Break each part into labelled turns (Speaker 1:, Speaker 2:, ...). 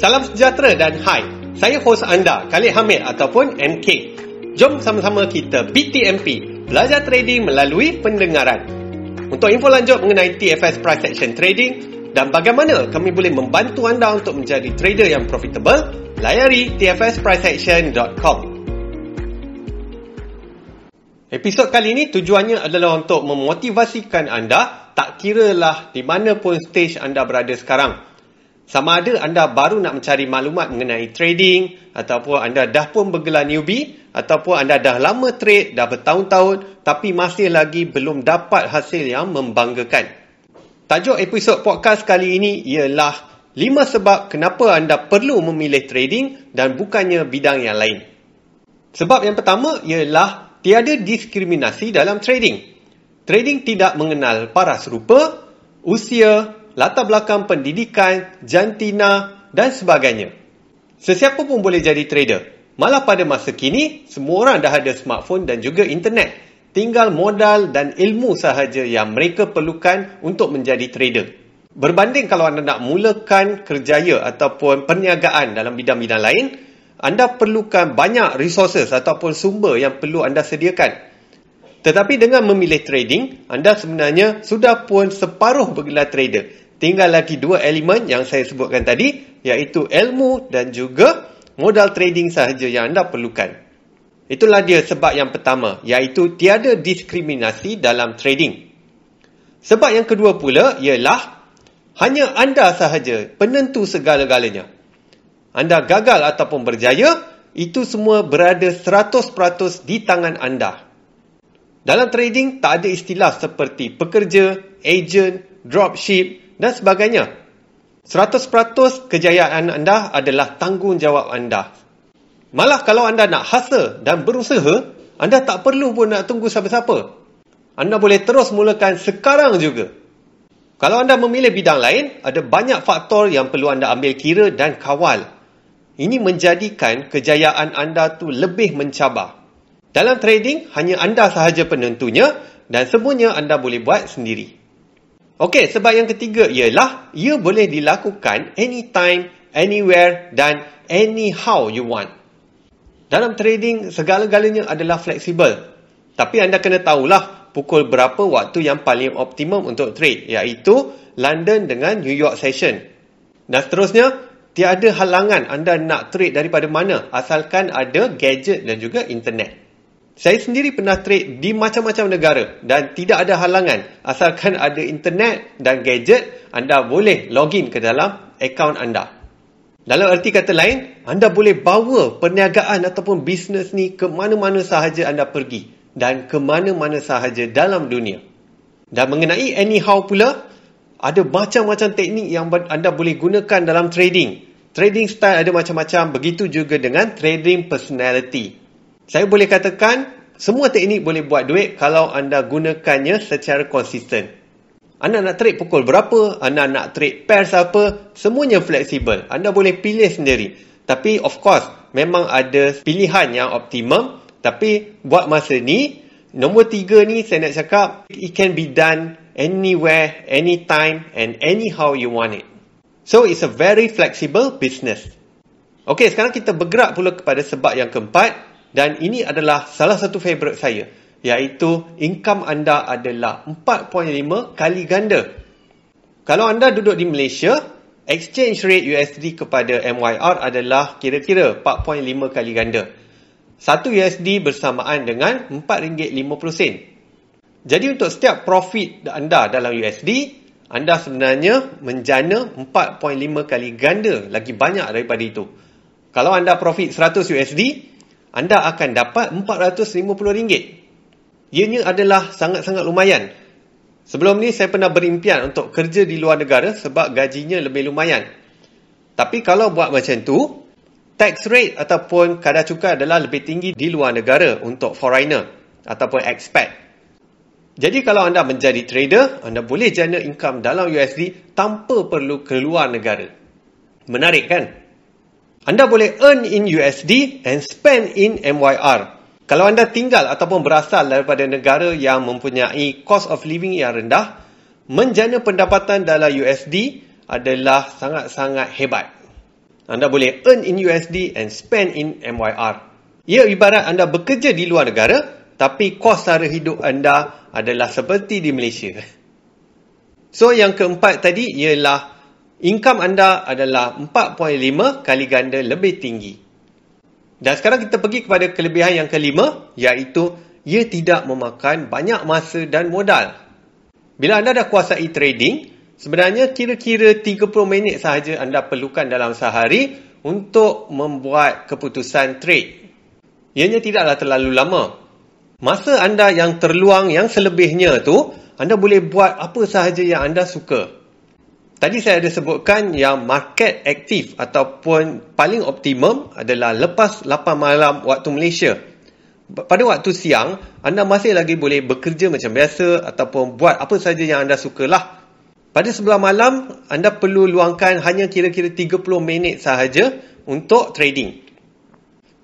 Speaker 1: Salam sejahtera dan hai. Saya hos anda, Khalid Hamid ataupun MK. Jom sama-sama kita BTMP, belajar trading melalui pendengaran. Untuk info lanjut mengenai TFS Price Action Trading dan bagaimana kami boleh membantu anda untuk menjadi trader yang profitable, layari tfspriceaction.com. Episod kali ini tujuannya adalah untuk memotivasikan anda tak kiralah di mana pun stage anda berada sekarang. Sama ada anda baru nak mencari maklumat mengenai trading ataupun anda dah pun bergelar newbie ataupun anda dah lama trade, dah bertahun-tahun tapi masih lagi belum dapat hasil yang membanggakan. Tajuk episod podcast kali ini ialah 5 sebab kenapa anda perlu memilih trading dan bukannya bidang yang lain. Sebab yang pertama ialah tiada diskriminasi dalam trading. Trading tidak mengenal paras rupa, usia, latar belakang pendidikan, jantina dan sebagainya. Sesiapa pun boleh jadi trader. Malah pada masa kini, semua orang dah ada smartphone dan juga internet. Tinggal modal dan ilmu sahaja yang mereka perlukan untuk menjadi trader. Berbanding kalau anda nak mulakan kerjaya ataupun perniagaan dalam bidang-bidang lain, anda perlukan banyak resources ataupun sumber yang perlu anda sediakan. Tetapi dengan memilih trading, anda sebenarnya sudah pun separuh bergelar trader. Tinggal lagi dua elemen yang saya sebutkan tadi, iaitu ilmu dan juga modal trading sahaja yang anda perlukan. Itulah dia sebab yang pertama, iaitu tiada diskriminasi dalam trading. Sebab yang kedua pula ialah hanya anda sahaja penentu segala-galanya. Anda gagal ataupun berjaya, itu semua berada 100% di tangan anda. Dalam trading tak ada istilah seperti pekerja, agent, dropship dan sebagainya. 100% kejayaan anda adalah tanggungjawab anda. Malah kalau anda nak hustle dan berusaha, anda tak perlu pun nak tunggu siapa-siapa. Anda boleh terus mulakan sekarang juga. Kalau anda memilih bidang lain, ada banyak faktor yang perlu anda ambil kira dan kawal. Ini menjadikan kejayaan anda tu lebih mencabar. Dalam trading, hanya anda sahaja penentunya dan semuanya anda boleh buat sendiri. Okey, sebab yang ketiga ialah ia boleh dilakukan anytime, anywhere dan anyhow you want. Dalam trading, segala-galanya adalah fleksibel. Tapi anda kena tahulah pukul berapa waktu yang paling optimum untuk trade, iaitu London dengan New York session. Dan seterusnya, tiada halangan anda nak trade daripada mana asalkan ada gadget dan juga internet. Saya sendiri pernah trade di macam-macam negara dan tidak ada halangan. Asalkan ada internet dan gadget, anda boleh login ke dalam akaun anda. Dalam erti kata lain, anda boleh bawa perniagaan ataupun bisnes ni ke mana-mana sahaja anda pergi dan ke mana-mana sahaja dalam dunia. Dan mengenai anyhow pula, ada macam-macam teknik yang anda boleh gunakan dalam trading. Trading style ada macam-macam, begitu juga dengan trading personality. Saya boleh katakan semua teknik boleh buat duit kalau anda gunakannya secara konsisten. Anda nak trade pukul berapa, anda nak trade pairs apa, semuanya fleksibel. Anda boleh pilih sendiri. Tapi of course, memang ada pilihan yang optimum. Tapi buat masa ni, nombor tiga ni saya nak cakap, it can be done anywhere, anytime and anyhow you want it. So it's a very flexible business. Okay, sekarang kita bergerak pula kepada sebab yang keempat, dan ini adalah salah satu favourite saya iaitu income anda adalah 4.5 kali ganda. Kalau anda duduk di Malaysia, exchange rate USD kepada MYR adalah kira-kira 4.5 kali ganda. 1 USD bersamaan dengan RM4.50. Jadi untuk setiap profit anda dalam USD, anda sebenarnya menjana 4.5 kali ganda lagi banyak daripada itu. Kalau anda profit 100 USD, anda akan dapat RM450. Ianya adalah sangat-sangat lumayan. Sebelum ni saya pernah berimpian untuk kerja di luar negara sebab gajinya lebih lumayan. Tapi kalau buat macam tu, tax rate ataupun kadar cukai adalah lebih tinggi di luar negara untuk foreigner ataupun expat. Jadi kalau anda menjadi trader, anda boleh jana income dalam USD tanpa perlu keluar negara. Menarik kan? Anda boleh earn in USD and spend in MYR. Kalau anda tinggal ataupun berasal daripada negara yang mempunyai cost of living yang rendah, menjana pendapatan dalam USD adalah sangat-sangat hebat. Anda boleh earn in USD and spend in MYR. Ia ibarat anda bekerja di luar negara tapi kos sara hidup anda adalah seperti di Malaysia. So yang keempat tadi ialah income anda adalah 4.5 kali ganda lebih tinggi. Dan sekarang kita pergi kepada kelebihan yang kelima iaitu ia tidak memakan banyak masa dan modal. Bila anda dah kuasai trading, sebenarnya kira-kira 30 minit sahaja anda perlukan dalam sehari untuk membuat keputusan trade. Ianya tidaklah terlalu lama. Masa anda yang terluang yang selebihnya tu, anda boleh buat apa sahaja yang anda suka. Tadi saya ada sebutkan yang market aktif ataupun paling optimum adalah lepas 8 malam waktu Malaysia pada waktu siang, anda masih lagi boleh bekerja macam biasa ataupun buat apa saja yang anda sukalah. Pada sebelah malam, anda perlu luangkan hanya kira-kira 30 minit sahaja untuk trading.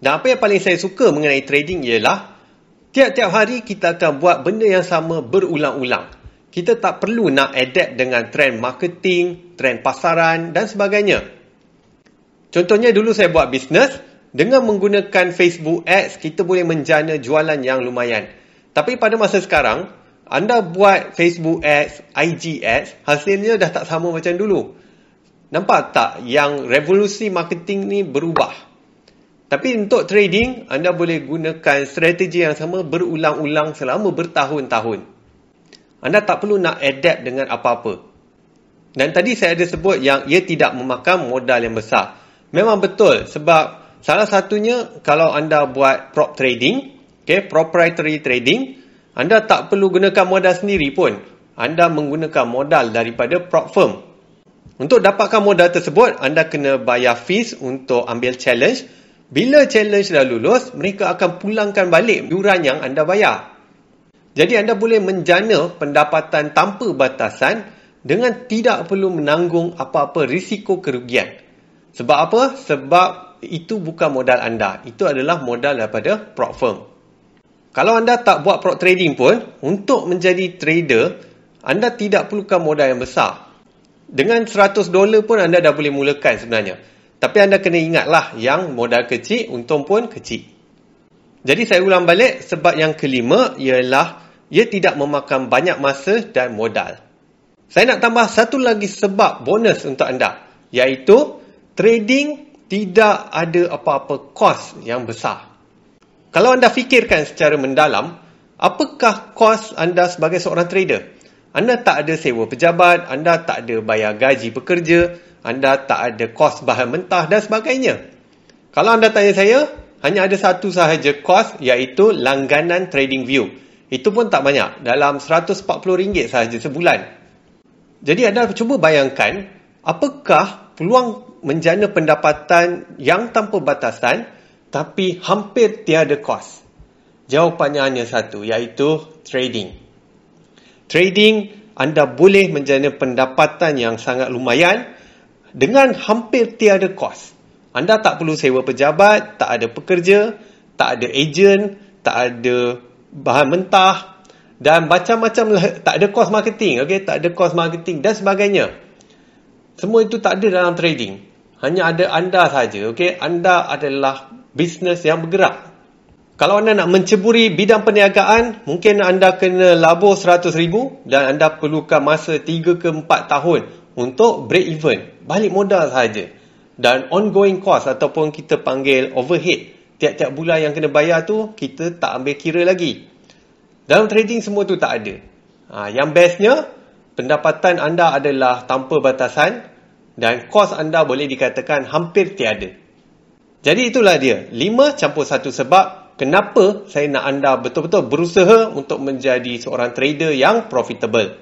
Speaker 1: Dan apa yang paling saya suka mengenai trading ialah tiap-tiap hari kita akan buat benda yang sama berulang-ulang. Kita tak perlu nak adapt dengan trend marketing, trend pasaran dan sebagainya. Contohnya dulu saya buat bisnes, dengan menggunakan Facebook Ads, kita boleh menjana jualan yang lumayan. Tapi pada masa sekarang, anda buat Facebook Ads, IG Ads, hasilnya dah tak sama macam dulu. Nampak tak yang revolusi marketing ni berubah? Tapi untuk trading, anda boleh gunakan strategi yang sama berulang-ulang selama bertahun-tahun. Anda tak perlu nak adapt dengan apa-apa. Dan tadi saya ada sebut yang ia tidak memakan modal yang besar. Memang betul sebab Salah satunya kalau anda buat prop trading, okay, proprietary trading, anda tak perlu gunakan modal sendiri pun. Anda menggunakan modal daripada prop firm. Untuk dapatkan modal tersebut, anda kena bayar fees untuk ambil challenge. Bila challenge dah lulus, mereka akan pulangkan balik yuran yang anda bayar. Jadi anda boleh menjana pendapatan tanpa batasan dengan tidak perlu menanggung apa-apa risiko kerugian. Sebab apa? Sebab itu bukan modal anda. Itu adalah modal daripada prop firm. Kalau anda tak buat prop trading pun, untuk menjadi trader, anda tidak perlukan modal yang besar. Dengan 100 dolar pun anda dah boleh mulakan sebenarnya. Tapi anda kena ingatlah yang modal kecil, untung pun kecil. Jadi saya ulang balik, sebab yang kelima ialah ia tidak memakan banyak masa dan modal. Saya nak tambah satu lagi sebab bonus untuk anda, iaitu trading tidak ada apa-apa kos yang besar. Kalau anda fikirkan secara mendalam, apakah kos anda sebagai seorang trader? Anda tak ada sewa pejabat, anda tak ada bayar gaji pekerja, anda tak ada kos bahan mentah dan sebagainya. Kalau anda tanya saya, hanya ada satu sahaja kos iaitu langganan trading view. Itu pun tak banyak, dalam RM140 sahaja sebulan. Jadi anda cuba bayangkan, apakah peluang menjana pendapatan yang tanpa batasan tapi hampir tiada kos? Jawapannya hanya satu iaitu trading. Trading anda boleh menjana pendapatan yang sangat lumayan dengan hampir tiada kos. Anda tak perlu sewa pejabat, tak ada pekerja, tak ada ejen, tak ada bahan mentah dan macam-macam lah, tak ada kos marketing, okey, tak ada kos marketing dan sebagainya. Semua itu tak ada dalam trading. Hanya ada anda saja, okey? Anda adalah bisnes yang bergerak. Kalau anda nak menceburi bidang perniagaan, mungkin anda kena labur 100 ribu dan anda perlukan masa 3 ke 4 tahun untuk break even. Balik modal saja. Dan ongoing cost ataupun kita panggil overhead. Tiap-tiap bulan yang kena bayar tu, kita tak ambil kira lagi. Dalam trading semua tu tak ada. Ha, yang bestnya, pendapatan anda adalah tanpa batasan dan kos anda boleh dikatakan hampir tiada. Jadi itulah dia, 5 campur satu sebab kenapa saya nak anda betul-betul berusaha untuk menjadi seorang trader yang profitable.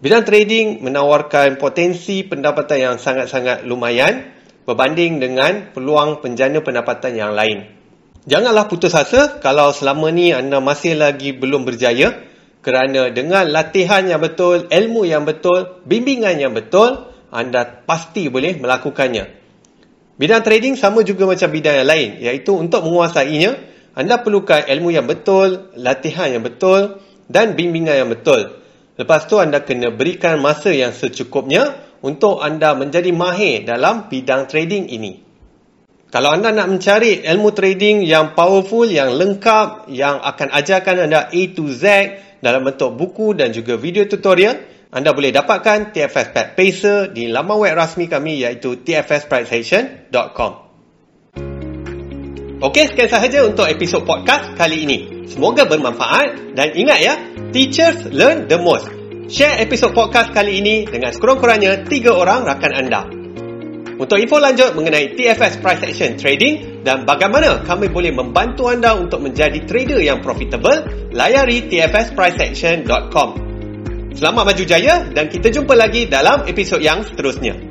Speaker 1: Bidang trading menawarkan potensi pendapatan yang sangat-sangat lumayan berbanding dengan peluang penjana pendapatan yang lain. Janganlah putus asa kalau selama ni anda masih lagi belum berjaya kerana dengan latihan yang betul, ilmu yang betul, bimbingan yang betul, anda pasti boleh melakukannya. Bidang trading sama juga macam bidang yang lain, iaitu untuk menguasainya, anda perlukan ilmu yang betul, latihan yang betul dan bimbingan yang betul. Lepas tu anda kena berikan masa yang secukupnya untuk anda menjadi mahir dalam bidang trading ini. Kalau anda nak mencari ilmu trading yang powerful, yang lengkap, yang akan ajarkan anda A to Z dalam bentuk buku dan juga video tutorial, anda boleh dapatkan TFS Pet Pacer di laman web rasmi kami iaitu tfspriceaction.com. Okey, sekian sahaja untuk episod podcast kali ini. Semoga bermanfaat dan ingat ya, teachers learn the most. Share episod podcast kali ini dengan sekurang-kurangnya tiga orang rakan anda. Untuk info lanjut mengenai TFS Price Action Trading dan bagaimana kami boleh membantu anda untuk menjadi trader yang profitable, layari tfspriceaction.com. Selamat maju jaya dan kita jumpa lagi dalam episod yang seterusnya.